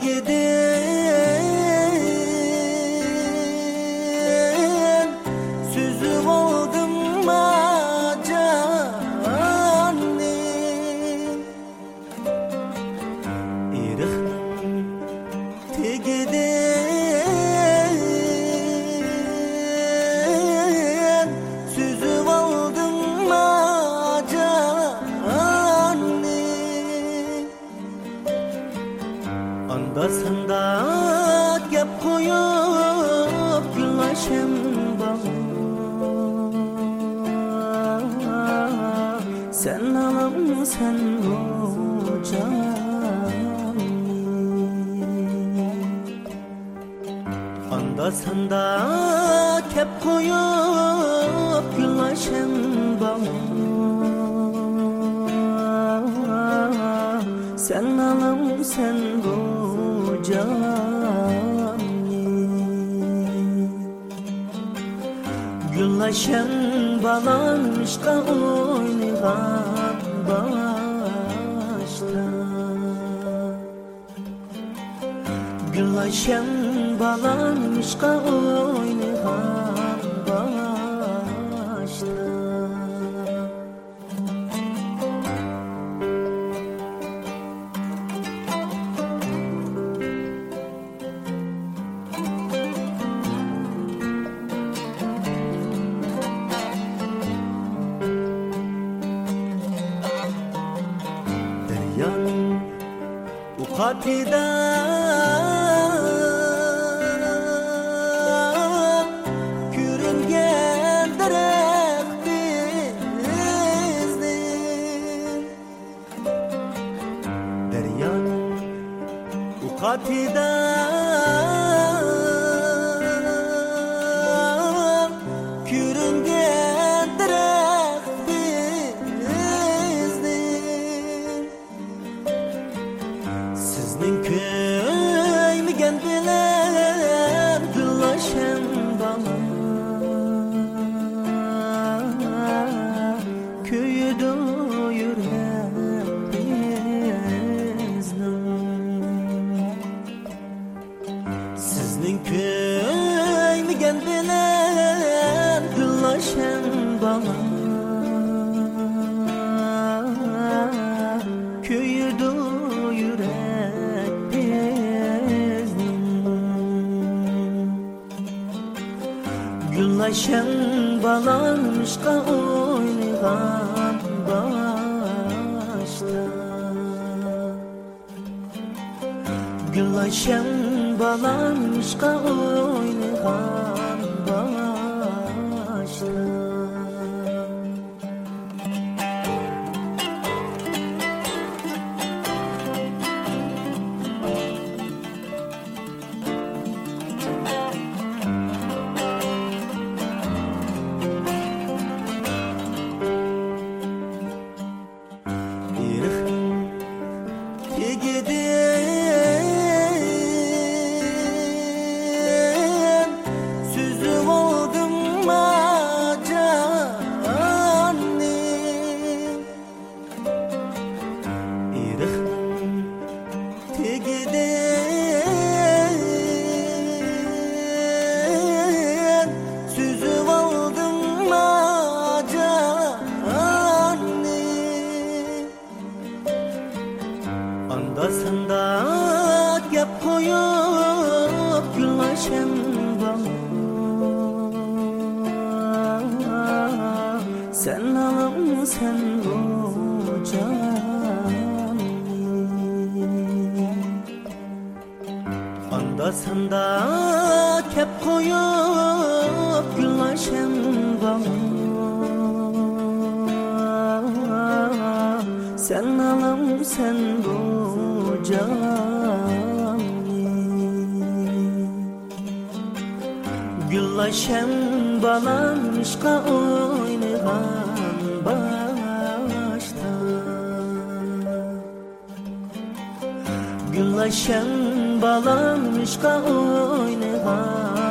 gede Gep koyup gülaşem bana Sen alam sen hocam Andasında kep koyup gülaşem bana Sen alam sen hocam Gülaşen balanmışta oynayan başta. Gülaşen balanmışta oynayan katida Kürüngen derek bizdir Deryanın bu bana Köyü doyur hepiniznin Gülaşan balanmışka oynayan başta. Gülaşan balanmışka oynayan Sen alam sen hocam Andasında kep koyup gülaşem bana. Sen alam sen hocam Gülaşem balanmışka oynayan başta. Gülaşem balanmışka oynayan